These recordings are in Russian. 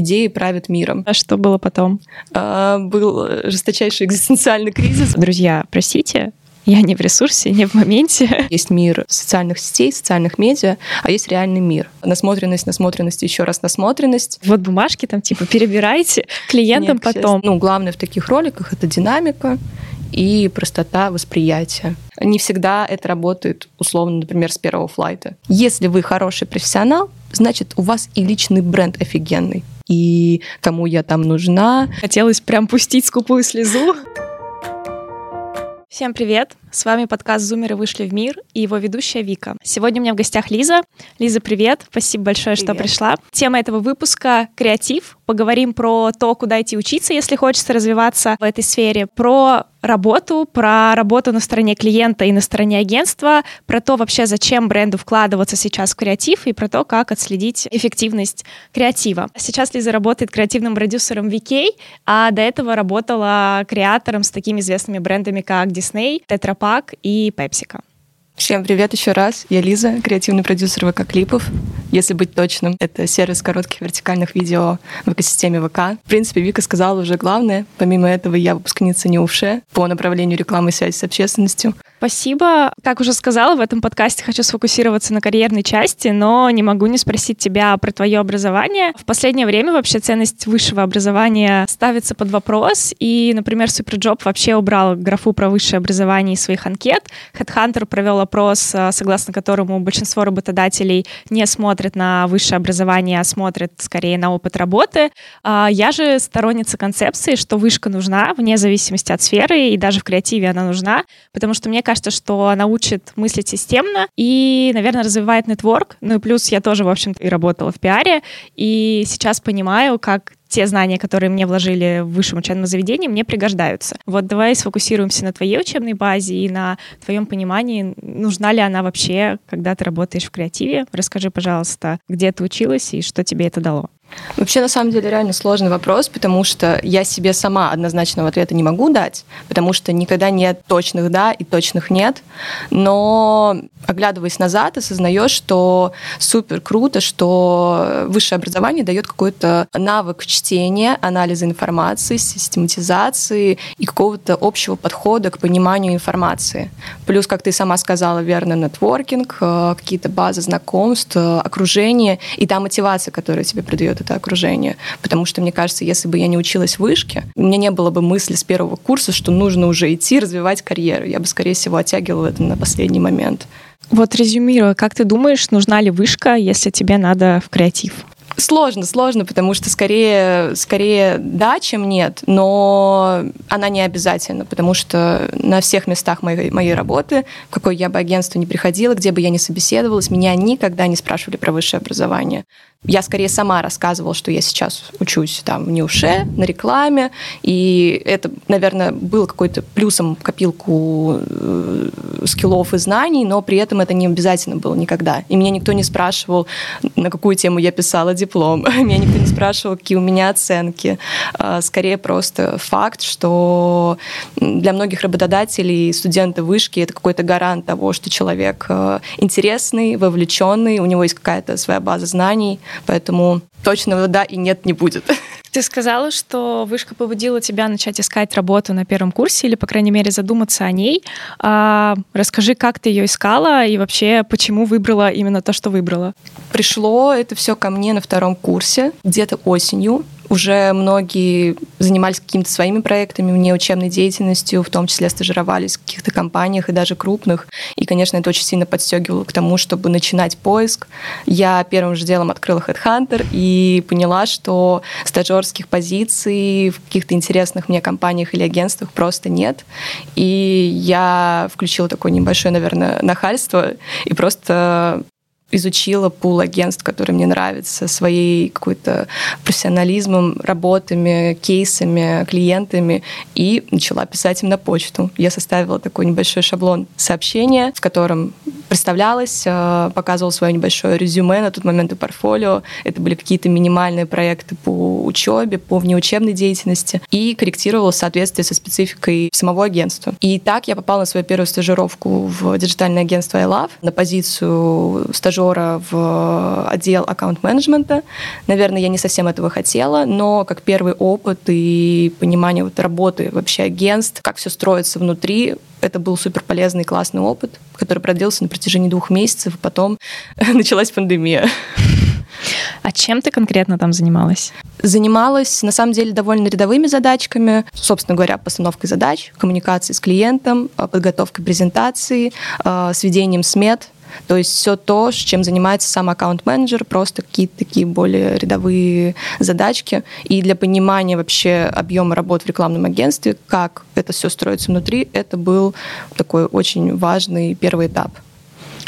идеи правят миром. А что было потом? А, был жесточайший экзистенциальный кризис. Друзья, простите, я не в ресурсе, не в моменте. Есть мир социальных сетей, социальных медиа, а есть реальный мир. Насмотренность, насмотренность, еще раз насмотренность. Вот бумажки там типа перебирайте клиентам Нет, потом. Ну, главное в таких роликах — это динамика и простота восприятия. Не всегда это работает, условно, например, с первого флайта. Если вы хороший профессионал, значит, у вас и личный бренд офигенный. И кому я там нужна. Хотелось прям пустить скупую слезу. Всем привет! С вами подкаст «Зумеры вышли в мир» и его ведущая Вика. Сегодня у меня в гостях Лиза. Лиза, привет! Спасибо большое, привет. что пришла. Тема этого выпуска — креатив. Поговорим про то, куда идти учиться, если хочется развиваться в этой сфере, про работу, про работу на стороне клиента и на стороне агентства, про то вообще, зачем бренду вкладываться сейчас в креатив и про то, как отследить эффективность креатива. Сейчас Лиза работает креативным продюсером VK, а до этого работала креатором с такими известными брендами, как Disney, Tetra Pak и PepsiCo. Всем привет еще раз. Я Лиза, креативный продюсер ВК Клипов. Если быть точным, это сервис коротких вертикальных видео в экосистеме ВК. В принципе, Вика сказала уже главное. Помимо этого, я выпускница НИУШЕ по направлению рекламы и связи с общественностью. Спасибо. Как уже сказала, в этом подкасте хочу сфокусироваться на карьерной части, но не могу не спросить тебя про твое образование. В последнее время вообще ценность высшего образования ставится под вопрос, и, например, Superjob вообще убрал графу про высшее образование из своих анкет. Headhunter провел опрос, э, согласно которому большинство работодателей не смотрят на высшее образование, а смотрят скорее на опыт работы. А я же сторонница концепции, что вышка нужна вне зависимости от сферы, и даже в креативе она нужна, потому что мне кажется, что она учит мыслить системно и, наверное, развивает нетворк. Ну и плюс я тоже, в общем-то, и работала в пиаре, и сейчас понимаю, как те знания, которые мне вложили в высшем учебном заведении, мне пригождаются. Вот давай сфокусируемся на твоей учебной базе и на твоем понимании, нужна ли она вообще, когда ты работаешь в креативе. Расскажи, пожалуйста, где ты училась и что тебе это дало. Вообще, на самом деле, реально сложный вопрос, потому что я себе сама однозначного ответа не могу дать, потому что никогда нет точных «да» и точных «нет». Но, оглядываясь назад, осознаешь, что супер круто, что высшее образование дает какой-то навык чтения, анализа информации, систематизации и какого-то общего подхода к пониманию информации. Плюс, как ты сама сказала, верно, нетворкинг, э, какие-то базы знакомств, э, окружение и та мотивация, которая тебе придает это окружение. Потому что, мне кажется, если бы я не училась в вышке, у меня не было бы мысли с первого курса, что нужно уже идти развивать карьеру. Я бы, скорее всего, оттягивала это на последний момент. Вот резюмируя, как ты думаешь, нужна ли вышка, если тебе надо в креатив? Сложно, сложно, потому что скорее, скорее да, чем нет, но она не обязательно, потому что на всех местах моей, моей работы, в какое я бы агентство не приходила, где бы я ни собеседовалась, меня никогда не спрашивали про высшее образование. Я скорее сама рассказывала, что я сейчас учусь там в Ньюше, на рекламе, и это, наверное, было какой-то плюсом копилку э, скиллов и знаний, но при этом это не обязательно было никогда. И меня никто не спрашивал, на какую тему я писала диплом, меня никто не спрашивал, какие у меня оценки. А, скорее просто факт, что для многих работодателей студенты вышки это какой-то гарант того, что человек э, интересный, вовлеченный, у него есть какая-то своя база знаний, Поэтому точного да и нет не будет. Ты сказала, что вышка побудила тебя начать искать работу на первом курсе или, по крайней мере, задуматься о ней. А, расскажи, как ты ее искала и вообще почему выбрала именно то, что выбрала? Пришло это все ко мне на втором курсе, где-то осенью уже многие занимались какими-то своими проектами, вне учебной деятельностью, в том числе стажировались в каких-то компаниях и даже крупных. И, конечно, это очень сильно подстегивало к тому, чтобы начинать поиск. Я первым же делом открыла HeadHunter и поняла, что стажерских позиций в каких-то интересных мне компаниях или агентствах просто нет. И я включила такое небольшое, наверное, нахальство и просто изучила пул агентств, которые мне нравятся, своей какой-то профессионализмом, работами, кейсами, клиентами, и начала писать им на почту. Я составила такой небольшой шаблон сообщения, в котором представлялась, э, показывала свое небольшое резюме на тот момент и портфолио. Это были какие-то минимальные проекты по учебе, по внеучебной деятельности и корректировала в соответствии со спецификой самого агентства. И так я попала на свою первую стажировку в диджитальное агентство iLove на позицию стажера в отдел аккаунт-менеджмента. Наверное, я не совсем этого хотела, но как первый опыт и понимание вот работы вообще агентств, как все строится внутри, это был супер полезный, классный опыт, который продлился на протяжении двух месяцев, и потом началась пандемия. А чем ты конкретно там занималась? Занималась, на самом деле, довольно рядовыми задачками. Собственно говоря, постановкой задач, коммуникацией с клиентом, подготовкой презентации, э, сведением смет, то есть все то, чем занимается сам аккаунт-менеджер, просто какие-то такие более рядовые задачки. И для понимания вообще объема работ в рекламном агентстве, как это все строится внутри, это был такой очень важный первый этап.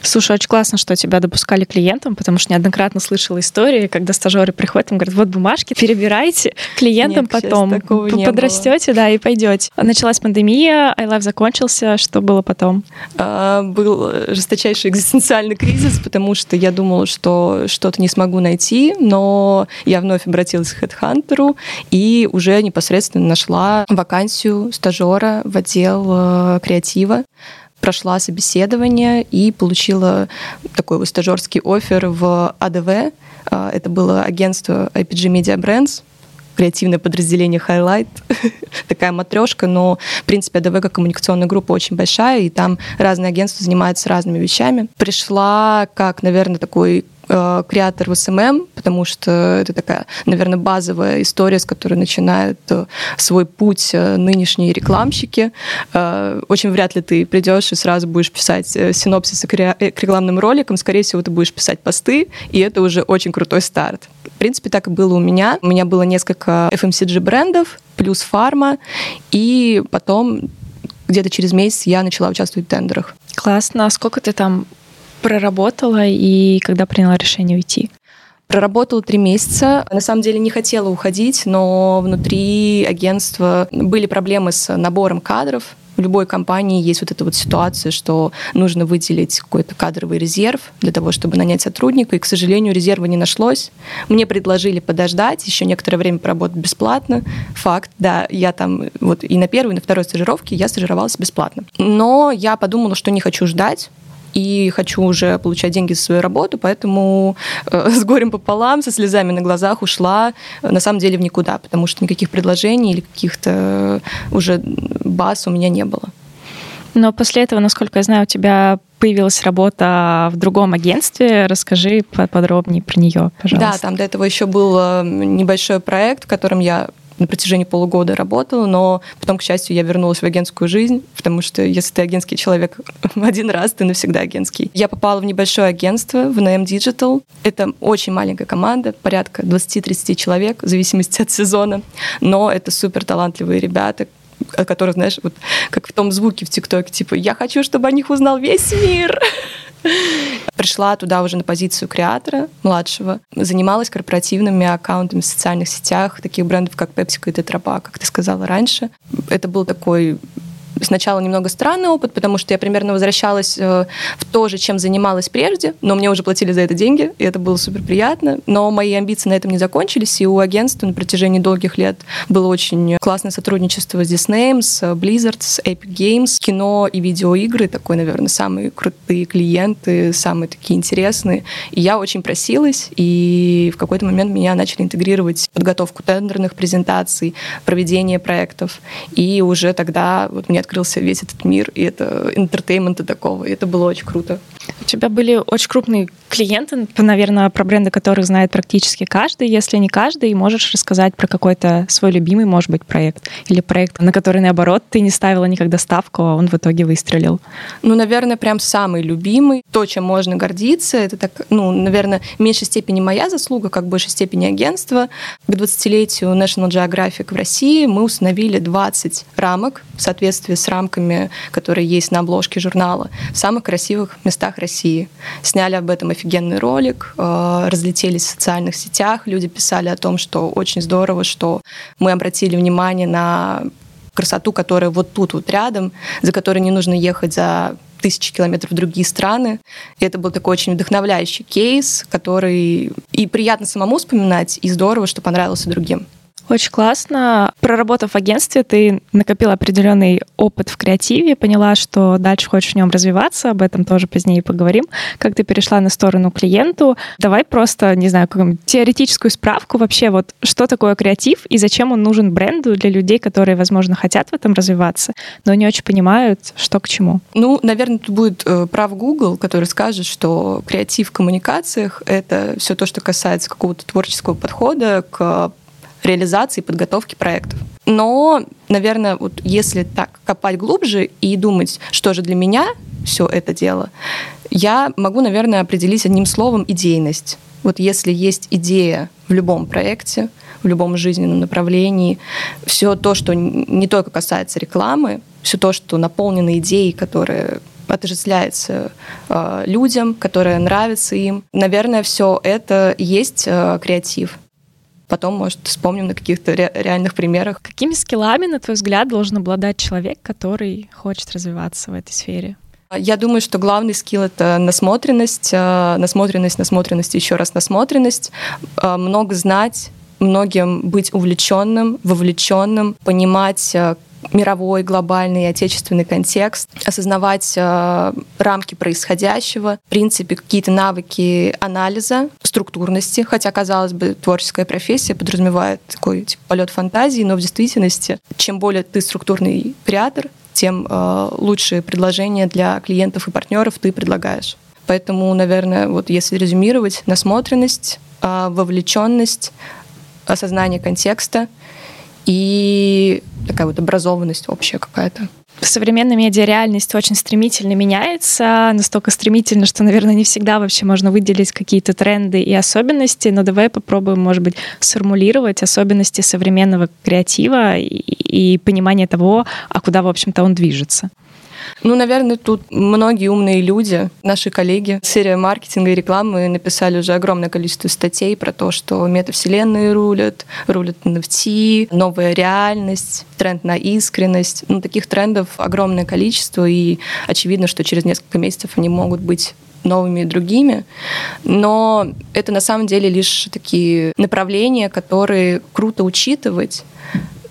Слушай, очень классно, что тебя допускали клиентам, потому что неоднократно слышала истории, когда стажеры приходят, им говорят, вот бумажки, перебирайте клиентам Нет, потом. Подрастете, да, и пойдете. Началась пандемия, iLife закончился. Что было потом? А, был жесточайший экзистенциальный кризис, потому что я думала, что что-то не смогу найти, но я вновь обратилась к HeadHunter и уже непосредственно нашла вакансию стажера в отдел э, креатива прошла собеседование и получила такой вот стажерский офер в АДВ. А, это было агентство IPG Media Brands, креативное подразделение Highlight, такая матрешка, но, в принципе, АДВ как коммуникационная группа очень большая, и там разные агентства занимаются разными вещами. Пришла как, наверное, такой э, creator в SMM, потому что это такая, наверное, базовая история, с которой начинают э, свой путь э, нынешние рекламщики. Э, очень вряд ли ты придешь и сразу будешь писать э, синопсисы к, ре- э, к рекламным роликам, скорее всего, ты будешь писать посты, и это уже очень крутой старт. В принципе, так и было у меня. У меня было несколько FMCG брендов, плюс фарма, и потом где-то через месяц я начала участвовать в тендерах. Классно. А сколько ты там проработала и когда приняла решение уйти? Проработала три месяца. На самом деле не хотела уходить, но внутри агентства были проблемы с набором кадров. В любой компании есть вот эта вот ситуация, что нужно выделить какой-то кадровый резерв для того, чтобы нанять сотрудника, и, к сожалению, резерва не нашлось. Мне предложили подождать, еще некоторое время поработать бесплатно. Факт, да, я там вот и на первой, и на второй стажировке я стажировалась бесплатно. Но я подумала, что не хочу ждать, и хочу уже получать деньги за свою работу, поэтому э, с горем пополам, со слезами на глазах ушла э, на самом деле в никуда, потому что никаких предложений или каких-то уже баз у меня не было. Но после этого, насколько я знаю, у тебя появилась работа в другом агентстве. Расскажи подробнее про нее, пожалуйста. Да, там до этого еще был э, небольшой проект, в котором я на протяжении полугода работала, но потом, к счастью, я вернулась в агентскую жизнь, потому что если ты агентский человек один раз, ты навсегда агентский. Я попала в небольшое агентство, в NM Digital. Это очень маленькая команда, порядка 20-30 человек, в зависимости от сезона, но это супер талантливые ребята, о которых, знаешь, вот как в том звуке в ТикТоке, типа «Я хочу, чтобы о них узнал весь мир». Пришла туда уже на позицию креатора младшего. Занималась корпоративными аккаунтами в социальных сетях таких брендов, как PepsiCo и Tetra как ты сказала раньше. Это был такой сначала немного странный опыт, потому что я примерно возвращалась э, в то же, чем занималась прежде, но мне уже платили за это деньги, и это было супер приятно. Но мои амбиции на этом не закончились, и у агентства на протяжении долгих лет было очень классное сотрудничество с Disney, с Blizzard, с Epic Games, кино и видеоигры, такой, наверное, самые крутые клиенты, самые такие интересные. И я очень просилась, и в какой-то момент меня начали интегрировать подготовку тендерных презентаций, проведение проектов. И уже тогда вот мне открылся весь этот мир, и это entertainment а такого, и это было очень круто. У тебя были очень крупные клиенты, наверное, про бренды, которых знает практически каждый. Если не каждый, можешь рассказать про какой-то свой любимый, может быть, проект или проект, на который, наоборот, ты не ставила никогда ставку, а он в итоге выстрелил. Ну, наверное, прям самый любимый. То, чем можно гордиться, это так, ну, наверное, в меньшей степени моя заслуга, как в большей степени агентства. К 20-летию National Geographic в России мы установили 20 рамок в соответствии с рамками, которые есть на обложке журнала, в самых красивых местах России. Сняли об этом офигенный ролик, э, разлетелись в социальных сетях, люди писали о том, что очень здорово, что мы обратили внимание на красоту, которая вот тут вот рядом, за которой не нужно ехать за тысячи километров в другие страны. И это был такой очень вдохновляющий кейс, который и приятно самому вспоминать, и здорово, что понравился другим. Очень классно. Проработав в агентстве, ты накопила определенный опыт в креативе, поняла, что дальше хочешь в нем развиваться, об этом тоже позднее поговорим. Как ты перешла на сторону клиенту. Давай просто, не знаю, какую теоретическую справку вообще, вот что такое креатив и зачем он нужен бренду для людей, которые, возможно, хотят в этом развиваться, но не очень понимают, что к чему. Ну, наверное, тут будет э, прав Google, который скажет, что креатив в коммуникациях — это все то, что касается какого-то творческого подхода к реализации и подготовки проектов. Но, наверное, вот если так копать глубже и думать, что же для меня все это дело, я могу, наверное, определить одним словом идейность. Вот если есть идея в любом проекте, в любом жизненном направлении, все то, что не только касается рекламы, все то, что наполнено идеей, которая отождествляется э, людям, которая нравится им. Наверное, все это есть э, креатив потом, может, вспомним на каких-то ре- реальных примерах. Какими скиллами, на твой взгляд, должен обладать человек, который хочет развиваться в этой сфере? Я думаю, что главный скилл — это насмотренность, э, насмотренность, насмотренность, еще раз насмотренность, э, много знать, многим быть увлеченным, вовлеченным, понимать, э, мировой, глобальный, отечественный контекст, осознавать э, рамки происходящего, в принципе, какие-то навыки анализа, структурности, хотя, казалось бы, творческая профессия подразумевает такой типа, полет фантазии, но в действительности, чем более ты структурный креатор, тем э, лучшие предложения для клиентов и партнеров ты предлагаешь. Поэтому, наверное, вот если резюмировать, насмотренность, э, вовлеченность, осознание контекста — и такая вот образованность общая какая-то. Современная медиареальность очень стремительно меняется, настолько стремительно, что, наверное, не всегда вообще можно выделить какие-то тренды и особенности, но давай попробуем, может быть, сформулировать особенности современного креатива и, и понимание того, а куда, в общем-то, он движется. Ну, наверное, тут многие умные люди, наши коллеги, серия маркетинга и рекламы написали уже огромное количество статей про то, что метавселенные рулят, рулят NFT, новая реальность, тренд на искренность. Ну, таких трендов огромное количество, и очевидно, что через несколько месяцев они могут быть новыми и другими. Но это на самом деле лишь такие направления, которые круто учитывать.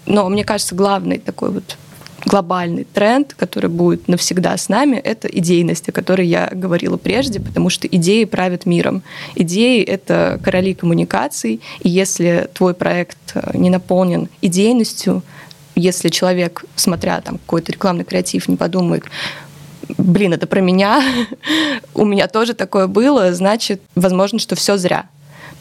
Но мне кажется, главный такой вот глобальный тренд, который будет навсегда с нами, это идейность, о которой я говорила прежде, потому что идеи правят миром. Идеи — это короли коммуникаций, и если твой проект э, не наполнен идейностью, если человек, смотря там какой-то рекламный креатив, не подумает, блин, это про меня, у меня тоже такое было, значит, возможно, что все зря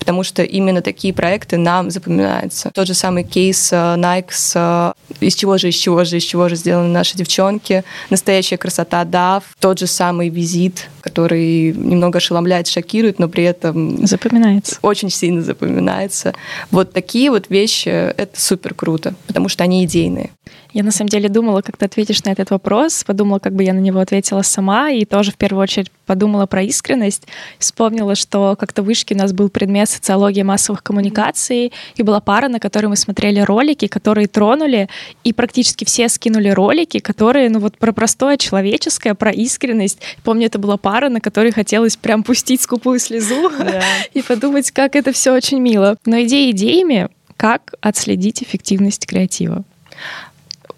потому что именно такие проекты нам запоминаются. Тот же самый кейс э, Nike с э, из чего же, из чего же, из чего же сделаны наши девчонки, настоящая красота DAF, тот же самый визит, который немного ошеломляет, шокирует, но при этом... Запоминается. Очень сильно запоминается. Вот такие вот вещи — это супер круто, потому что они идейные. Я на самом деле думала, как ты ответишь на этот вопрос, подумала, как бы я на него ответила сама, и тоже в первую очередь подумала про искренность. Вспомнила, что как-то в вышке у нас был предмет социологии массовых коммуникаций, и была пара, на которой мы смотрели ролики, которые тронули, и практически все скинули ролики, которые, ну вот про простое человеческое, про искренность. Помню, это была пара, на которой хотелось прям пустить скупую слезу и подумать, как это все очень мило. Но идеи идеями, как отследить эффективность креатива?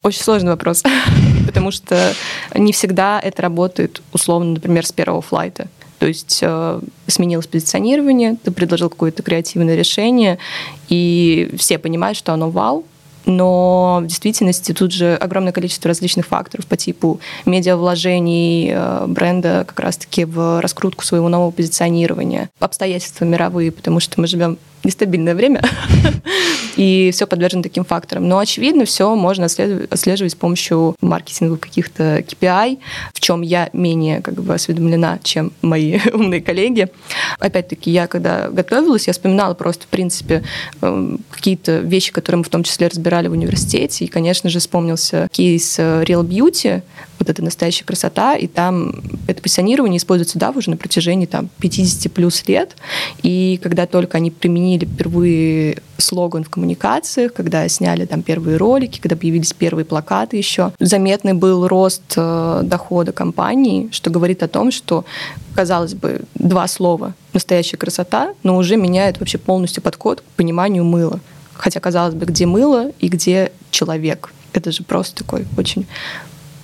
Очень сложный вопрос, потому что не всегда это работает, условно, например, с первого флайта. То есть э, сменилось позиционирование, ты предложил какое-то креативное решение, и все понимают, что оно вау, но в действительности тут же огромное количество различных факторов по типу медиавложений э, бренда как раз-таки в раскрутку своего нового позиционирования, обстоятельства мировые, потому что мы живем нестабильное время, и все подвержено таким факторам. Но, очевидно, все можно отслеживать с помощью маркетинговых каких-то KPI, в чем я менее как бы осведомлена, чем мои умные коллеги. Опять-таки, я когда готовилась, я вспоминала просто, в принципе, эм, какие-то вещи, которые мы в том числе разбирали в университете, и, конечно же, вспомнился кейс э, Real Beauty, вот эта настоящая красота, и там это позиционирование используется, да, уже на протяжении там 50 плюс лет, и когда только они применили впервые слоган в коммуникациях, когда сняли там первые ролики, когда появились первые плакаты еще. Заметный был рост э, дохода компании, что говорит о том, что, казалось бы, два слова «настоящая красота», но уже меняет вообще полностью подход к пониманию мыла. Хотя, казалось бы, где мыло и где человек. Это же просто такой очень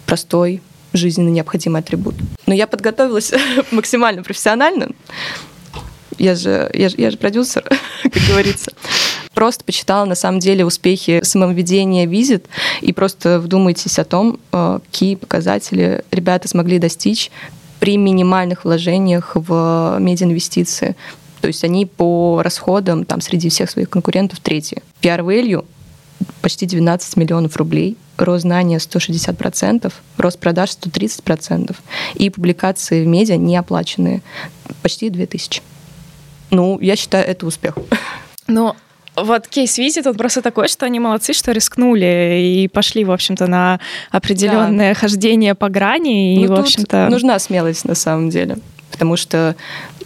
простой, жизненно необходимый атрибут. Но я подготовилась максимально профессионально. Я же, я же, я же продюсер, как говорится. Просто почитала на самом деле успехи самоведения визит и просто вдумайтесь о том, э, какие показатели ребята смогли достичь при минимальных вложениях в медиаинвестиции. То есть они по расходам там среди всех своих конкурентов третьи. PR value почти 12 миллионов рублей, рост знания 160%, рост продаж 130% и публикации в медиа не оплаченные почти 2000. Ну, я считаю, это успех. Ну, вот кейс визит, он просто такой, что они молодцы, что рискнули и пошли, в общем-то, на определенное да. хождение по грани. И, ну, в общем-то... Нужна смелость на самом деле. Потому что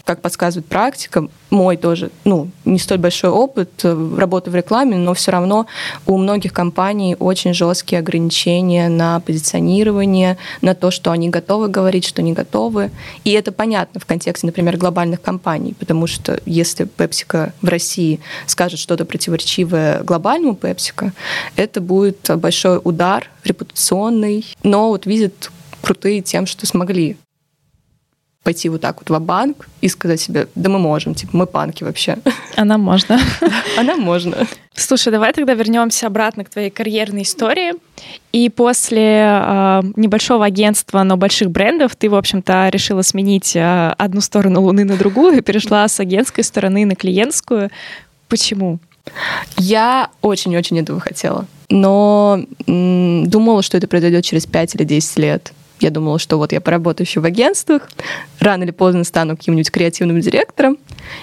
как подсказывает практика, мой тоже, ну, не столь большой опыт э, работы в рекламе, но все равно у многих компаний очень жесткие ограничения на позиционирование, на то, что они готовы говорить, что не готовы. И это понятно в контексте, например, глобальных компаний, потому что если PepsiCo в России скажет что-то противоречивое глобальному PepsiCo, это будет большой удар репутационный, но вот видят крутые тем, что смогли пойти вот так вот в банк и сказать себе, да мы можем, типа мы панки вообще. А нам можно. А нам можно. Слушай, давай тогда вернемся обратно к твоей карьерной истории. И после э, небольшого агентства, но больших брендов, ты, в общем-то, решила сменить э, одну сторону Луны на другую и перешла с агентской стороны на клиентскую. Почему? Я очень-очень этого хотела. Но м- думала, что это произойдет через 5 или 10 лет. Я думала, что вот я поработаю еще в агентствах, рано или поздно стану каким-нибудь креативным директором,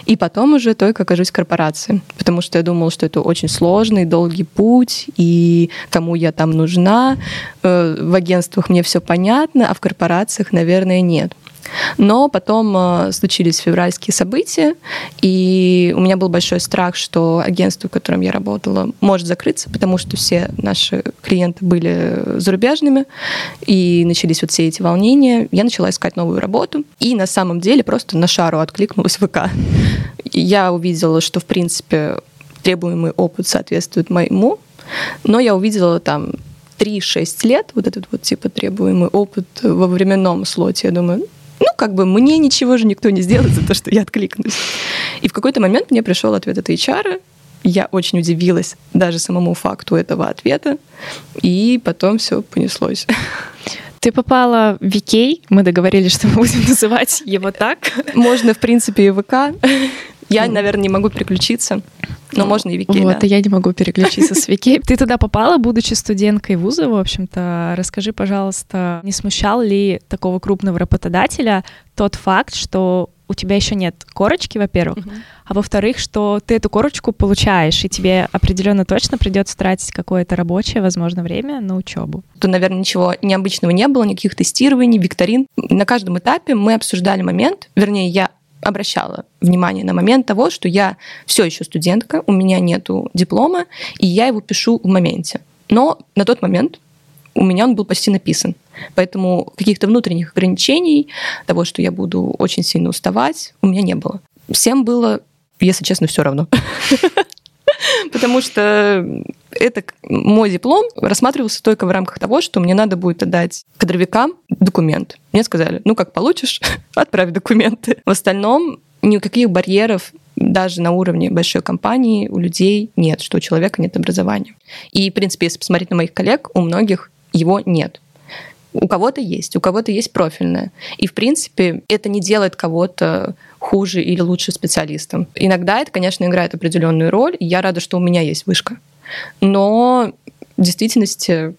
и потом уже только окажусь в корпорации. Потому что я думала, что это очень сложный, долгий путь, и кому я там нужна. Э, в агентствах мне все понятно, а в корпорациях, наверное, нет. Но потом э, случились февральские события, и у меня был большой страх, что агентство, в котором я работала, может закрыться, потому что все наши клиенты были зарубежными, и начались вот все эти волнения. Я начала искать новую работу, и на самом деле просто на шару откликнулась ВК. Я увидела, что, в принципе, требуемый опыт соответствует моему, но я увидела там 3-6 лет, вот этот вот типа требуемый опыт во временном слоте. Я думаю, ну, как бы мне ничего же никто не сделает за то, что я откликнусь. И в какой-то момент мне пришел ответ от HR, я очень удивилась даже самому факту этого ответа, и потом все понеслось. Ты попала в Викей, мы договорились, что мы будем называть его так. Можно, в принципе, и ВК. Я, наверное, не могу переключиться. Но можно и Викей, Вот, да. и я не могу переключиться с Викей. Ты туда попала, будучи студенткой вуза, в общем-то. Расскажи, пожалуйста, не смущал ли такого крупного работодателя тот факт, что у тебя еще нет корочки, во-первых, а во-вторых, что ты эту корочку получаешь, и тебе определенно точно придется тратить какое-то рабочее, возможно, время на учебу. Тут, наверное, ничего необычного не было, никаких тестирований, викторин. На каждом этапе мы обсуждали момент, вернее, я обращала внимание на момент того, что я все еще студентка, у меня нету диплома, и я его пишу в моменте. Но на тот момент у меня он был почти написан. Поэтому каких-то внутренних ограничений, того, что я буду очень сильно уставать, у меня не было. Всем было, если честно, все равно. Потому что это мой диплом рассматривался только в рамках того, что мне надо будет отдать кадровикам документ. Мне сказали, ну как получишь, отправь документы. В остальном никаких барьеров даже на уровне большой компании у людей нет, что у человека нет образования. И, в принципе, если посмотреть на моих коллег, у многих его нет. У кого-то есть, у кого-то есть профильное. И, в принципе, это не делает кого-то хуже или лучше специалистом. Иногда это, конечно, играет определенную роль, и я рада, что у меня есть вышка. Но в действительности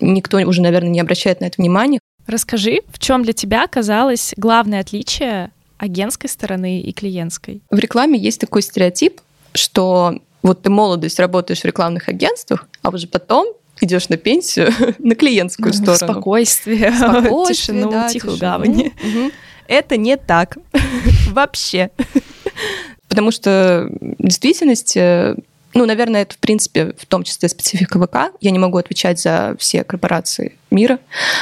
никто уже, наверное, не обращает на это внимания. Расскажи, в чем для тебя оказалось главное отличие агентской стороны и клиентской? В рекламе есть такой стереотип, что вот ты молодость работаешь в рекламных агентствах, а уже потом идешь на пенсию на клиентскую сторону. Спокойствие, Спокойствие тишину, да, тихую гавань. Это не так. Вообще. Потому что в действительности ну, наверное, это, в принципе, в том числе специфика ВК. Я не могу отвечать за все корпорации мира,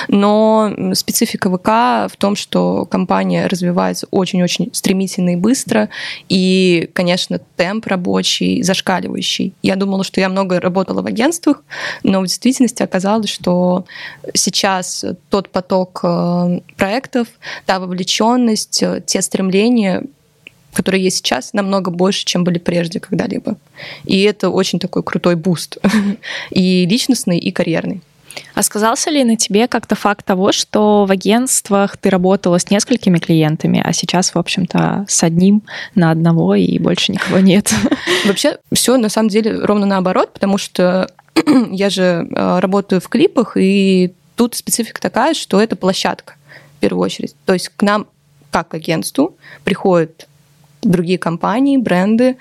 но специфика ВК в том, что компания развивается очень-очень стремительно и быстро, и, конечно, темп рабочий зашкаливающий. Я думала, что я много работала в агентствах, но в действительности оказалось, что сейчас тот поток э, проектов, та вовлеченность, э, те стремления которые есть сейчас, намного больше, чем были прежде когда-либо. И это очень такой крутой boost. И личностный, и карьерный. А сказался ли на тебе как-то факт того, что в агентствах ты работала с несколькими клиентами, а сейчас, в общем-то, с одним на одного и больше никого нет? Вообще все на самом деле ровно наоборот, потому что я же э, работаю в клипах, и тут специфика такая, что это площадка в первую очередь. То есть к нам как к агентству приходят другие компании, бренды,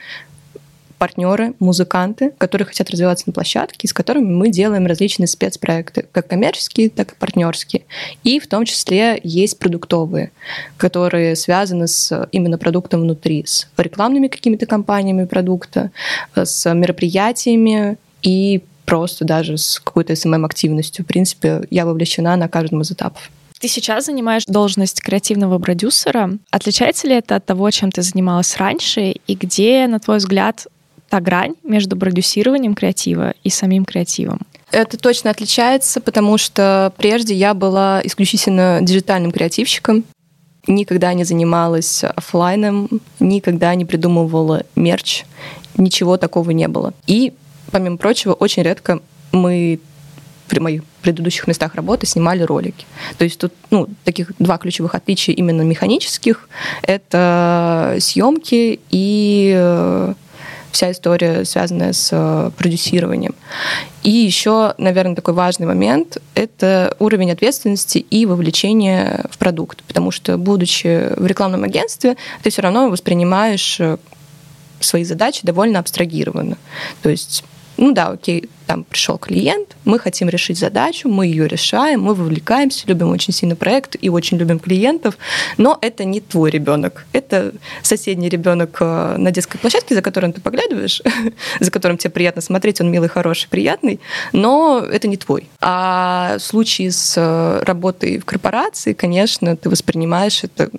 партнеры, музыканты, которые хотят развиваться на площадке, с которыми мы делаем различные спецпроекты, как коммерческие, так и партнерские. И в том числе есть продуктовые, которые связаны с именно продуктом внутри, с рекламными какими-то компаниями продукта, с мероприятиями и просто даже с какой-то SMM-активностью. В принципе, я вовлечена на каждом из этапов. Ты сейчас занимаешь должность креативного продюсера. Отличается ли это от того, чем ты занималась раньше, и где, на твой взгляд, та грань между продюсированием креатива и самим креативом? Это точно отличается, потому что прежде я была исключительно диджитальным креативщиком, никогда не занималась офлайном, никогда не придумывала мерч, ничего такого не было. И, помимо прочего, очень редко мы при моих предыдущих местах работы снимали ролики. То есть тут ну, таких два ключевых отличия именно механических — это съемки и э, вся история, связанная с э, продюсированием. И еще, наверное, такой важный момент — это уровень ответственности и вовлечения в продукт. Потому что, будучи в рекламном агентстве, ты все равно воспринимаешь э, свои задачи довольно абстрагированно. То есть ну да, окей, там пришел клиент, мы хотим решить задачу, мы ее решаем, мы вовлекаемся, любим очень сильно проект и очень любим клиентов, но это не твой ребенок, это соседний ребенок э, на детской площадке, за которым ты поглядываешь, за которым тебе приятно смотреть, он милый, хороший, приятный, но это не твой. А в случае с э, работой в корпорации, конечно, ты воспринимаешь это,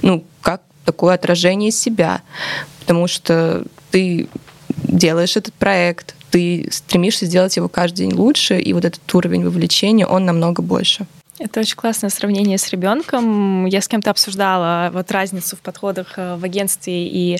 ну, как такое отражение себя, потому что ты делаешь этот проект, ты стремишься сделать его каждый день лучше, и вот этот уровень вовлечения, он намного больше. Это очень классное сравнение с ребенком. Я с кем-то обсуждала вот разницу в подходах э, в агентстве и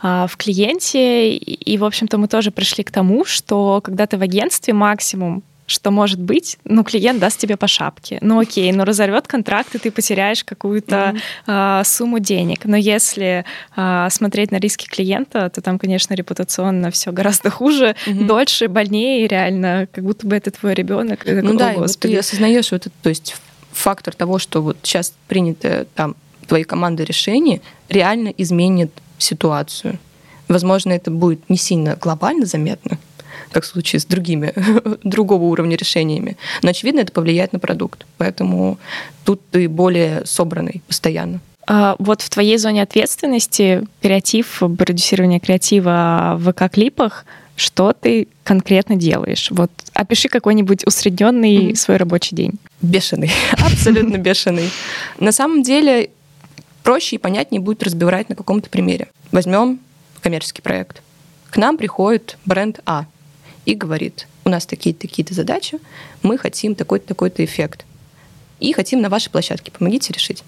а, в клиенте. И, в общем-то, мы тоже пришли к тому, что когда ты в агентстве, максимум что может быть, ну, клиент даст тебе по шапке. Ну, окей, но разорвет контракт, и ты потеряешь какую-то mm-hmm. э, сумму денег. Но если э, смотреть на риски клиента, то там, конечно, репутационно все гораздо хуже, mm-hmm. дольше, больнее, реально, как будто бы это твой ребенок. Ну да, вот ты осознаешь вот это, то есть фактор того, что вот сейчас принято там твоей команды решение, реально изменит ситуацию. Возможно, это будет не сильно глобально заметно, как в случае с другими, другого уровня решениями. Но, очевидно, это повлияет на продукт. Поэтому тут ты более собранный постоянно. А вот в твоей зоне ответственности креатив, продюсирование креатива в ВК-клипах, что ты конкретно делаешь? Вот опиши какой-нибудь усредненный mm-hmm. свой рабочий день. Бешеный, абсолютно бешеный. На самом деле проще и понятнее будет разбирать на каком-то примере. Возьмем коммерческий проект. К нам приходит бренд А, и говорит, у нас такие-то такие задачи, мы хотим такой-то такой-то эффект. И хотим на вашей площадке, помогите решить.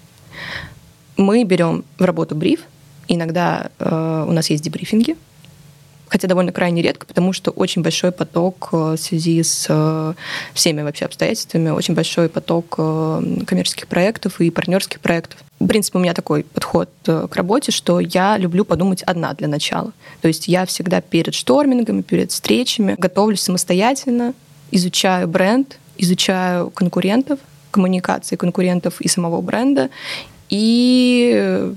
Мы берем в работу бриф, иногда э, у нас есть дебрифинги, хотя довольно крайне редко, потому что очень большой поток э, в связи с э, всеми вообще обстоятельствами, очень большой поток э, коммерческих проектов и партнерских проектов. В принципе, у меня такой подход к работе, что я люблю подумать одна для начала. То есть я всегда перед штормингами, перед встречами готовлюсь самостоятельно, изучаю бренд, изучаю конкурентов, коммуникации конкурентов и самого бренда, и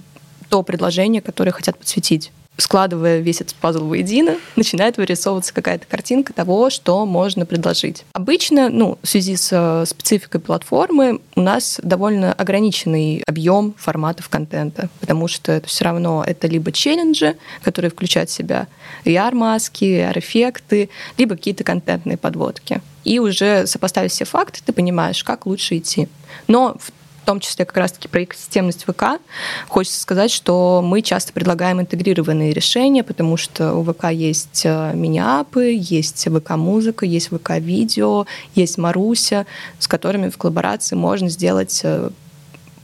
то предложение, которое хотят подсветить. Складывая весь этот пазл воедино, начинает вырисовываться какая-то картинка того, что можно предложить. Обычно, ну, в связи с э, спецификой платформы, у нас довольно ограниченный объем форматов контента, потому что это все равно это либо челленджи, которые включают в себя AR-маски, AR-эффекты, либо какие-то контентные подводки. И уже сопоставив все факты, ты понимаешь, как лучше идти. Но в в том числе как раз-таки про экосистемность ВК, хочется сказать, что мы часто предлагаем интегрированные решения, потому что у ВК есть э, мини-апы, есть ВК-музыка, есть ВК-видео, есть Маруся, с которыми в коллаборации можно сделать э,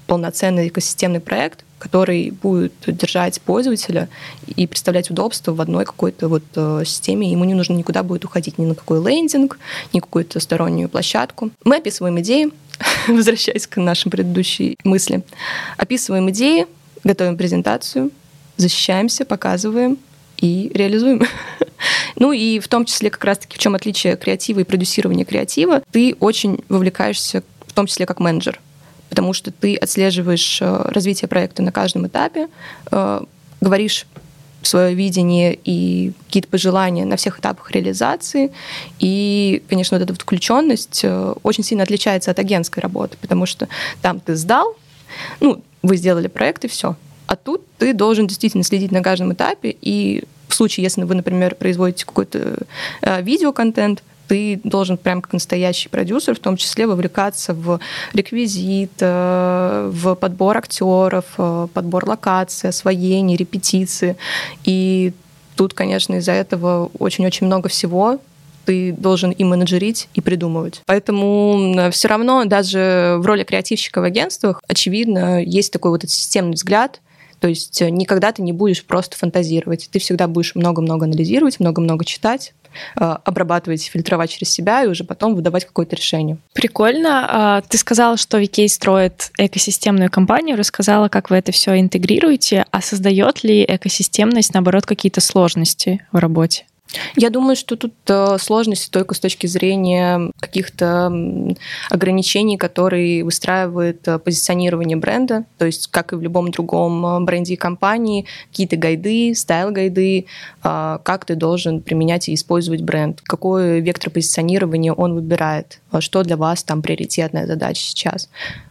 полноценный экосистемный проект, который будет держать пользователя и представлять удобство в одной какой-то вот э, системе. Ему не нужно никуда будет уходить ни на какой лендинг, ни какую-то стороннюю площадку. Мы описываем идеи, возвращаясь к нашим предыдущей мысли. Описываем идеи, готовим презентацию, защищаемся, показываем и реализуем. ну и в том числе как раз-таки в чем отличие креатива и продюсирования креатива, ты очень вовлекаешься в том числе как менеджер, потому что ты отслеживаешь э, развитие проекта на каждом этапе, э, говоришь свое видение и какие-то пожелания на всех этапах реализации. И, конечно, вот эта вот включенность э, очень сильно отличается от агентской работы, потому что там ты сдал, ну, вы сделали проект и все. А тут ты должен действительно следить на каждом этапе, и в случае, если вы, например, производите какой-то э, видеоконтент, ты должен прям как настоящий продюсер, в том числе вовлекаться в реквизит, э, в подбор актеров, э, подбор локаций, освоение, репетиции. И тут, конечно, из-за этого очень-очень много всего ты должен и менеджерить, и придумывать. Поэтому все равно даже в роли креативщика в агентствах, очевидно, есть такой вот этот системный взгляд, то есть никогда ты не будешь просто фантазировать. Ты всегда будешь много-много анализировать, много-много читать, Э, обрабатывать, фильтровать через себя и уже потом выдавать какое-то решение. Прикольно. А, ты сказала, что VK строит экосистемную компанию, рассказала, как вы это все интегрируете, а создает ли экосистемность, наоборот, какие-то сложности в работе? Я думаю, что тут э, сложность только с точки зрения каких-то ограничений, которые выстраивает э, позиционирование бренда. То есть, как и в любом другом э, бренде и компании, какие-то гайды, style guide ы, как ты должен применять и использовать бренд, какой вектор позиционирования он выбирает, что для вас там приоритетная задача сейчас.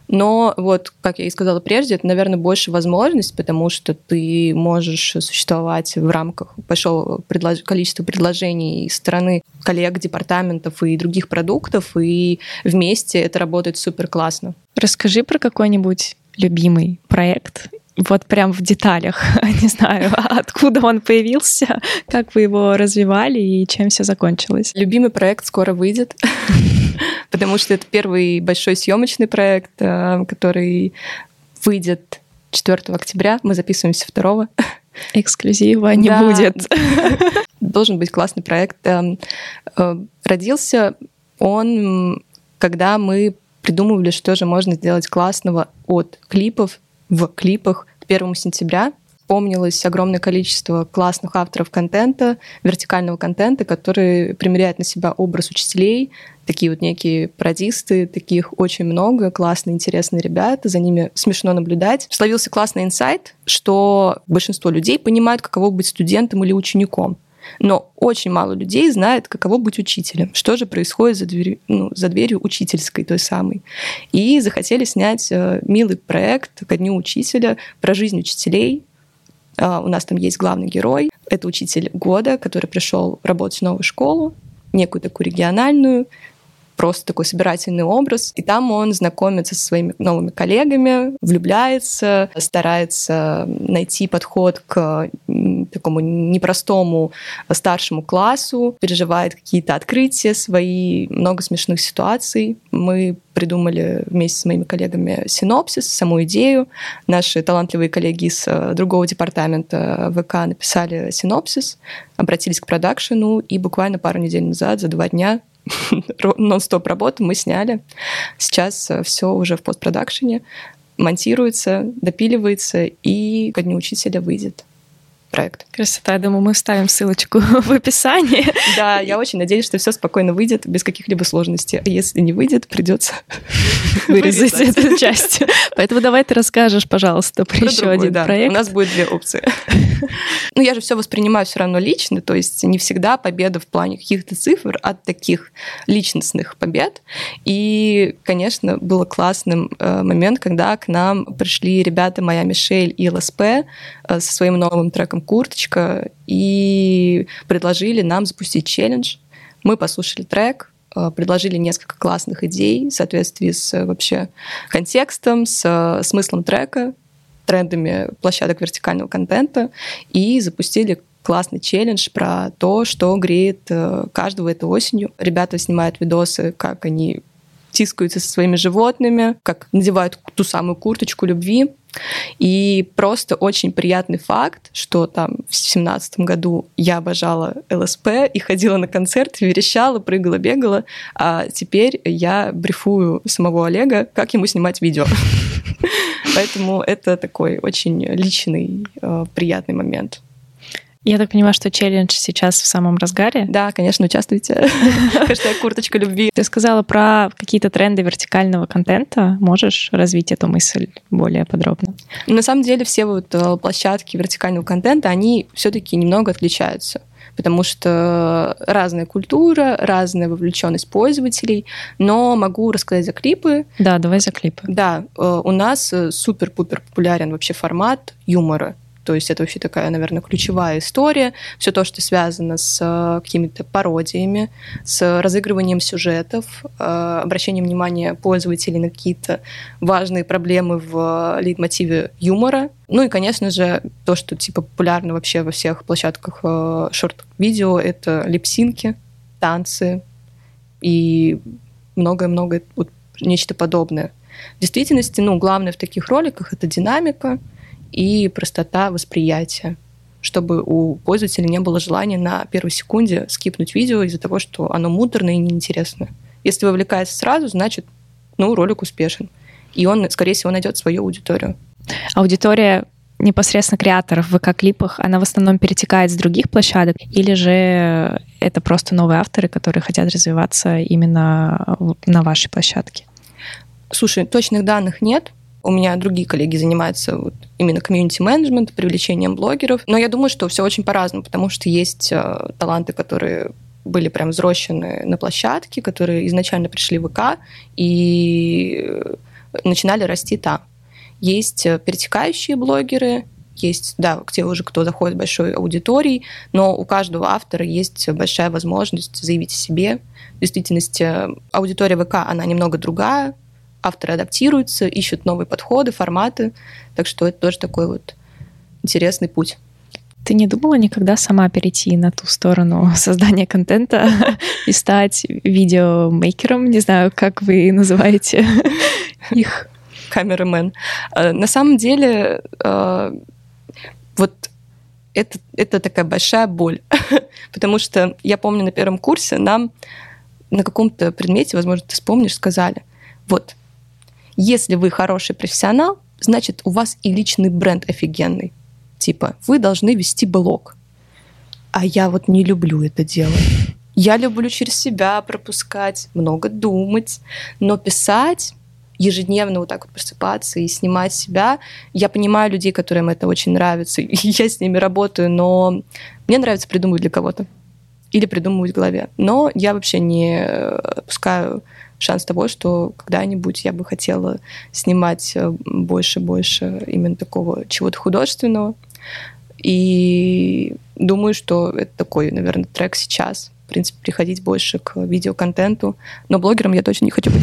Но вот, как я и сказала прежде, это, наверное, больше возможность, потому что ты можешь существовать в рамках большого предлож... количества предложений стороны коллег, департаментов и других продуктов, и вместе это работает супер классно. Расскажи про какой-нибудь любимый проект вот прям в деталях, не знаю, откуда он появился, как вы его развивали и чем все закончилось. Любимый проект скоро выйдет, потому что это первый большой съемочный проект, э, который выйдет 4 октября. Мы записываемся 2 Эксклюзива не да. будет. Должен быть классный проект. Эм, э, родился он, когда мы придумывали, что же можно сделать классного от клипов в клипах 1 сентября. Помнилось огромное количество классных авторов контента, вертикального контента, которые примеряют на себя образ учителей, такие вот некие пародисты, таких очень много, классные, интересные ребята, за ними смешно наблюдать. Словился классный инсайт, что большинство людей понимают, каково быть студентом или учеником. Но очень мало людей знает, каково быть учителем, что же происходит за дверью, ну, за дверью учительской той самой. И захотели снять э, милый проект ко дню учителя про жизнь учителей. Э, у нас там есть главный герой. Это учитель года, который пришел работать в новую школу, некую такую региональную, просто такой собирательный образ. И там он знакомится со своими новыми коллегами, влюбляется, старается найти подход к такому непростому старшему классу, переживает какие-то открытия свои, много смешных ситуаций. Мы придумали вместе с моими коллегами синопсис, саму идею. Наши талантливые коллеги из э, другого департамента ВК написали синопсис, обратились к продакшену, и буквально пару недель назад, за два дня, нон-стоп работу мы сняли. Сейчас э, все уже в постпродакшене, монтируется, допиливается и ко дню учителя выйдет. Проект. Красота. Я думаю, мы вставим ссылочку в описании. Да, я очень надеюсь, что все спокойно выйдет без каких-либо сложностей. А если не выйдет, придется вырезать эту часть. Поэтому давай ты расскажешь, пожалуйста, про, еще один проект. У нас будет две опции. Ну, я же все воспринимаю все равно лично, то есть не всегда победа в плане каких-то цифр от таких личностных побед. И, конечно, был классным э, момент, когда к нам пришли ребята моя Мишель и ЛСП э, со своим новым треком «Курточка» и предложили нам запустить челлендж. Мы послушали трек, э, предложили несколько классных идей в соответствии с вообще контекстом, с смыслом трека, трендами площадок вертикального контента и запустили классный челлендж про то, что греет э, каждого этой осенью. Ребята снимают видосы, как они тискаются со своими животными, как надевают ту самую курточку любви. И просто очень приятный факт, что там в семнадцатом году я обожала ЛСП и ходила на концерт, верещала, прыгала, бегала, а теперь я брифую самого Олега, как ему снимать видео. Поэтому это такой очень личный, э, приятный момент. Я так понимаю, что челлендж сейчас в самом разгаре? Да, конечно, участвуйте. Хэштег «Курточка любви». Ты сказала про какие-то тренды вертикального контента. Можешь развить эту мысль более подробно? На самом деле все вот э, площадки вертикального контента, они все таки немного отличаются потому что разная культура, разная вовлеченность пользователей, но могу рассказать за клипы. Да, давай за клипы. Да, э, у нас э, супер-пупер популярен вообще формат юмора. То есть это вообще такая, наверное, ключевая история. Все то, что связано с э, какими-то пародиями, с разыгрыванием сюжетов, э, обращением внимания пользователей на какие-то важные проблемы в лейтмотиве юмора. Ну и, конечно же, то, что типа популярно вообще во всех площадках э, шорт-видео, это липсинки, танцы и многое-многое вот, нечто подобное. В действительности, ну, главное в таких роликах это динамика, и простота восприятия чтобы у пользователя не было желания на первой секунде скипнуть видео из-за того, что оно муторное и неинтересное. Если вовлекается сразу, значит, ну, ролик успешен. И он, скорее всего, найдет свою аудиторию. Аудитория непосредственно креаторов в ВК-клипах, она в основном перетекает с других площадок, или же это просто новые авторы, которые хотят развиваться именно на вашей площадке? Слушай, точных данных нет, у меня другие коллеги занимаются вот именно комьюнити-менеджмент, привлечением блогеров. Но я думаю, что все очень по-разному, потому что есть э, таланты, которые были прям взрощены на площадке, которые изначально пришли в ВК и э, начинали расти там. Есть э, перетекающие блогеры, есть, да, где уже кто заходит большой аудиторией, но у каждого автора есть большая возможность заявить о себе. В действительности аудитория ВК, она немного другая, авторы адаптируются, ищут новые подходы, форматы. Так что это тоже такой вот интересный путь. Ты не думала никогда сама перейти на ту сторону создания контента и стать видеомейкером? Не знаю, как вы называете их. Камерамен. Э, на самом деле, э, вот это, это такая большая боль. Потому что я помню на первом курсе нам на каком-то предмете, возможно, ты вспомнишь, сказали, вот, если вы хороший профессионал, значит, у вас и личный бренд офигенный. Типа, вы должны вести блог. А я вот не люблю это делать. Я люблю через себя пропускать, много думать, но писать ежедневно вот так вот просыпаться и снимать себя. Я понимаю людей, которым это очень нравится, и я с ними работаю, но мне нравится придумывать для кого-то или придумывать в голове. Но я вообще не пускаю шанс того, что когда-нибудь я бы хотела снимать больше-больше э, именно такого чего-то художественного. И думаю, что это такой, наверное, трек сейчас, в принципе, приходить больше к видеоконтенту. Но блогером я точно не хочу быть.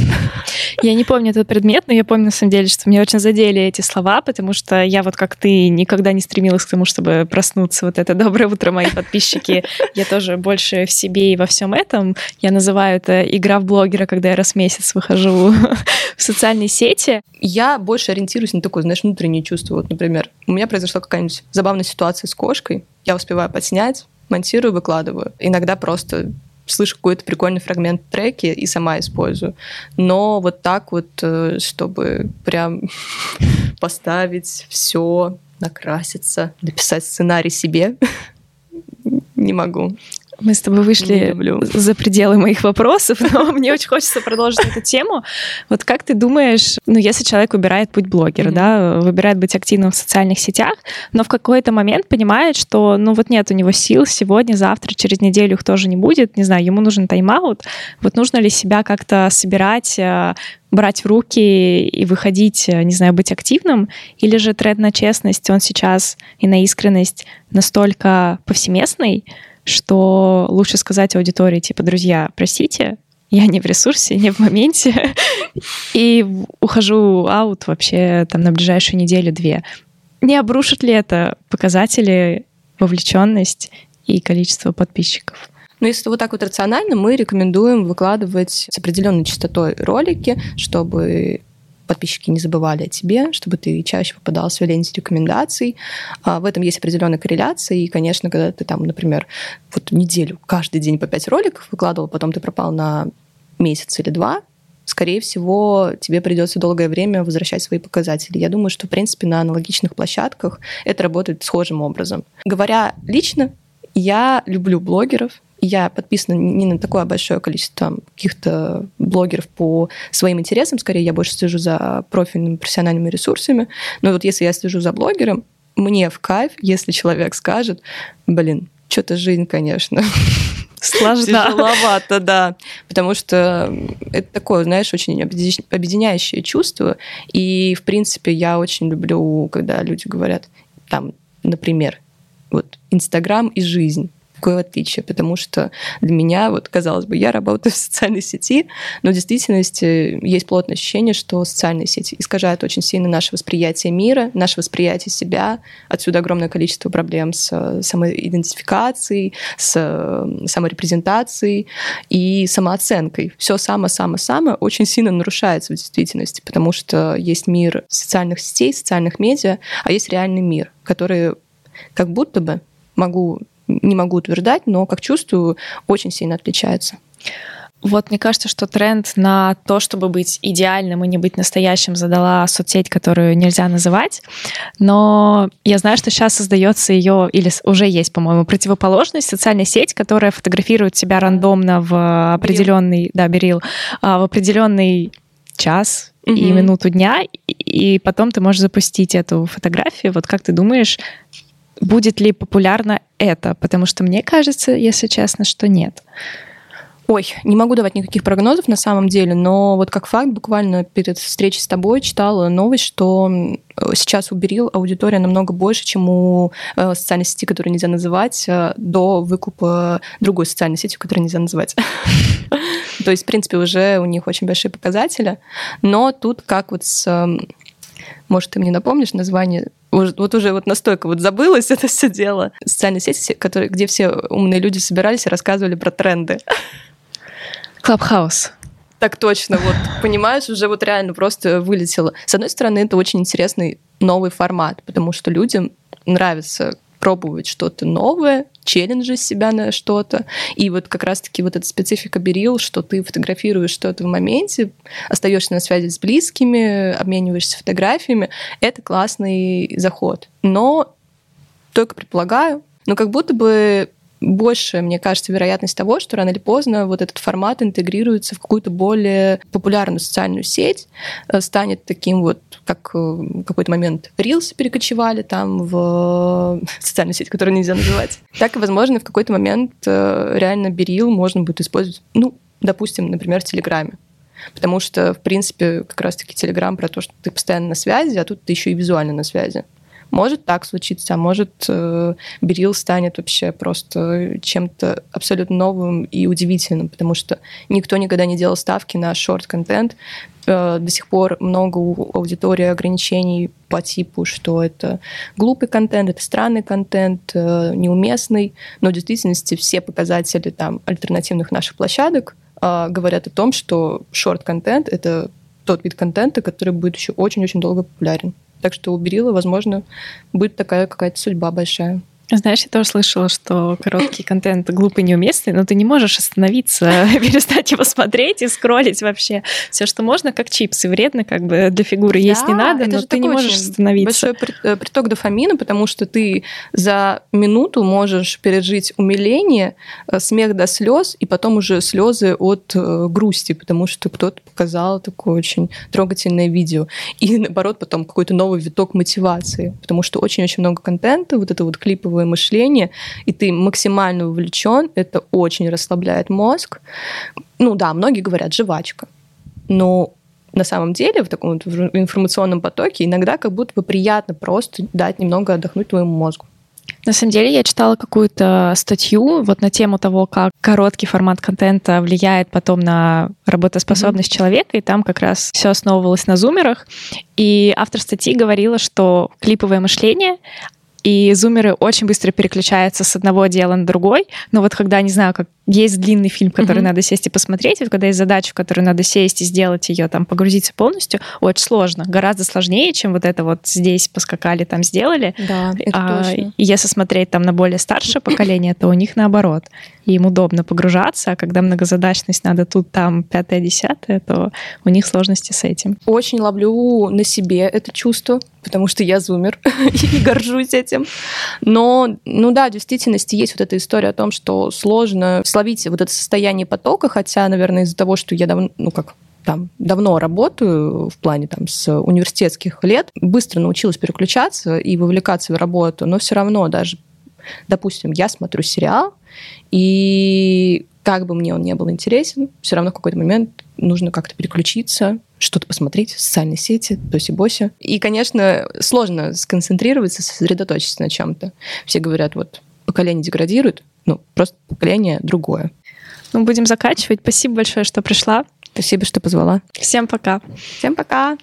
Я не помню этот предмет, но я помню, на самом деле, что меня очень задели эти слова, потому что я вот как ты никогда не стремилась к тому, чтобы проснуться. Вот это «Доброе утро, мои подписчики». Я тоже больше в себе и во всем этом. Я называю это игра в блогера, когда я раз в месяц выхожу в социальные сети. Я больше ориентируюсь на такое, знаешь, внутреннее чувство. Вот, например, у меня произошла какая-нибудь забавная ситуация с кошкой, я успеваю подснять, монтирую, выкладываю. Иногда просто слышу какой-то прикольный фрагмент треки и сама использую. Но вот так вот, э, чтобы прям поставить все, накраситься, написать сценарий себе. Не могу. Мы с тобой вышли за пределы моих вопросов, но мне очень хочется продолжить эту тему. Вот как ты думаешь, ну, если человек выбирает путь блогера, mm-hmm. да, выбирает быть активным в социальных сетях, но в какой-то момент понимает, что, ну, вот нет у него сил сегодня, завтра, через неделю их тоже не будет, не знаю, ему нужен тайм-аут, вот нужно ли себя как-то собирать, э, брать в руки и выходить, э, не знаю, быть активным, или же тренд на честность, он сейчас и на искренность настолько повсеместный, что лучше сказать аудитории, типа, друзья, простите, я не в ресурсе, не в моменте, и ухожу аут вообще там на ближайшую неделю-две. Не обрушит ли это показатели, вовлеченность и количество подписчиков? Но если вот так вот рационально, мы рекомендуем выкладывать с определенной частотой ролики, чтобы подписчики не забывали о тебе, чтобы ты чаще попадался в ленте рекомендаций. А в этом есть определенная корреляция. И, конечно, когда ты там, например, вот неделю каждый день по пять роликов выкладывал, потом ты пропал на месяц или два, скорее всего, тебе придется долгое время возвращать свои показатели. Я думаю, что, в принципе, на аналогичных площадках это работает схожим образом. Говоря лично, я люблю блогеров, я подписана не на такое большое количество каких-то блогеров по своим интересам, скорее я больше слежу за профильными профессиональными ресурсами. Но вот если я слежу за блогером, мне в кайф, если человек скажет, блин, что-то жизнь, конечно, сложно. Тяжеловато, да. Потому что это такое, знаешь, очень объединяющее чувство. И, в принципе, я очень люблю, когда люди говорят, там, например, вот Инстаграм и жизнь какое отличие, потому что для меня, вот, казалось бы, я работаю в социальной сети, но в действительности есть плотное ощущение, что социальные сети искажают очень сильно наше восприятие мира, наше восприятие себя. Отсюда огромное количество проблем с самоидентификацией, с саморепрезентацией и самооценкой. Все самое-самое-самое очень сильно нарушается в действительности, потому что есть мир социальных сетей, социальных медиа, а есть реальный мир, который как будто бы могу не могу утверждать, но, как чувствую, очень сильно отличается. Вот мне кажется, что тренд на то, чтобы быть идеальным и не быть настоящим, задала соцсеть, которую нельзя называть. Но я знаю, что сейчас создается ее, или уже есть, по-моему, противоположность, социальная сеть, которая фотографирует себя рандомно в определенный, да, Берил, а, в определенный час угу. и минуту дня, и потом ты можешь запустить эту фотографию. Вот как ты думаешь, будет ли популярно это? Потому что мне кажется, если честно, что нет. Ой, не могу давать никаких прогнозов на самом деле, но вот как факт, буквально перед встречей с тобой читала новость, что сейчас у Берил аудитория намного больше, чем у э, социальной сети, которую нельзя называть, э, до выкупа другой социальной сети, которую нельзя называть. То есть, в принципе, уже у них очень большие показатели. Но тут как вот с может, ты мне напомнишь название? Вот уже вот настолько вот забылось это все дело. Социальные сети, которые, где все умные люди собирались и рассказывали про тренды. Клабхаус. Так точно, вот, понимаешь, уже вот реально просто вылетело. С одной стороны, это очень интересный новый формат, потому что людям нравится пробовать что-то новое, челленджи себя на что-то. И вот как раз-таки вот эта специфика Берил, что ты фотографируешь что-то в моменте, остаешься на связи с близкими, обмениваешься фотографиями, это классный заход. Но только предполагаю, но как будто бы больше, мне кажется, вероятность того, что рано или поздно вот этот формат интегрируется в какую-то более популярную социальную сеть, э, станет таким вот, как э, в какой-то момент рилсы перекочевали там в социальную сеть, которую нельзя называть. Так и, возможно, в какой-то момент э, реально берил можно будет использовать, ну, допустим, например, в Телеграме. Потому что, в принципе, как раз-таки Телеграм про то, что ты постоянно на связи, а тут ты еще и визуально на связи. Может так случиться, а может э, Берил станет вообще просто чем-то абсолютно новым и удивительным, потому что никто никогда не делал ставки на шорт-контент. Э, до сих пор много у аудитории ограничений по типу, что это глупый контент, это странный контент, э, неуместный, но в действительности все показатели там альтернативных наших площадок говорят о том, что шорт-контент — это тот вид контента, который будет еще очень-очень долго популярен. Так что у Берила, возможно, будет такая какая-то судьба большая. Знаешь, я тоже слышала, что короткий контент глупый неуместный, но ты не можешь остановиться, перестать его смотреть и скроллить вообще. Все, что можно, как чипсы. Вредно как бы для фигуры да, есть не надо, но ты не можешь остановиться. Большой э, приток дофамина, потому что ты за минуту можешь пережить умиление, э, смех до слез, и потом уже слезы от э, грусти, потому что кто-то показал такое очень трогательное видео. И наоборот, потом какой-то новый виток мотивации, потому что очень-очень много контента, вот это вот клиповое критического мышления, и ты максимально увлечен, это очень расслабляет мозг. Ну да, многие говорят жвачка, но на самом деле в таком вот информационном потоке иногда как будто бы приятно просто дать немного отдохнуть твоему мозгу. На самом деле я читала какую-то статью вот на тему того, как короткий формат контента влияет потом на работоспособность mm-hmm. человека, и там как раз все основывалось на зумерах. И автор статьи говорила, что клиповое мышление, и зумеры очень быстро переключаются с одного дела на другой. Но вот когда, не знаю, как есть длинный фильм, который mm-hmm. надо сесть и посмотреть, вот когда есть задача, в которую надо сесть и сделать ее, там, погрузиться полностью, очень сложно. Гораздо сложнее, чем вот это вот здесь поскакали, там сделали. Да, это а, точно. Если смотреть там на более старшее поколение, то у них наоборот. Им удобно погружаться, а когда многозадачность надо тут, там, пятое, десятое, то у них сложности с этим. Очень ловлю на себе это чувство, потому что я зумер и горжусь этим. Но, ну да, в действительности есть вот эта история о том, что сложно словить вот это состояние потока, хотя, наверное, из-за того, что я давно, ну как, там давно работаю в плане там с университетских лет, быстро научилась переключаться и вовлекаться в работу, но все равно даже, допустим, я смотрю сериал, и как бы мне он не был интересен, все равно в какой-то момент нужно как-то переключиться, что-то посмотреть, социальные сети, тоси-боси. И, конечно, сложно сконцентрироваться, сосредоточиться на чем-то. Все говорят, вот поколение деградирует, ну, просто поколение другое. Мы будем заканчивать. Спасибо большое, что пришла. Спасибо, что позвала. Всем пока. Всем пока.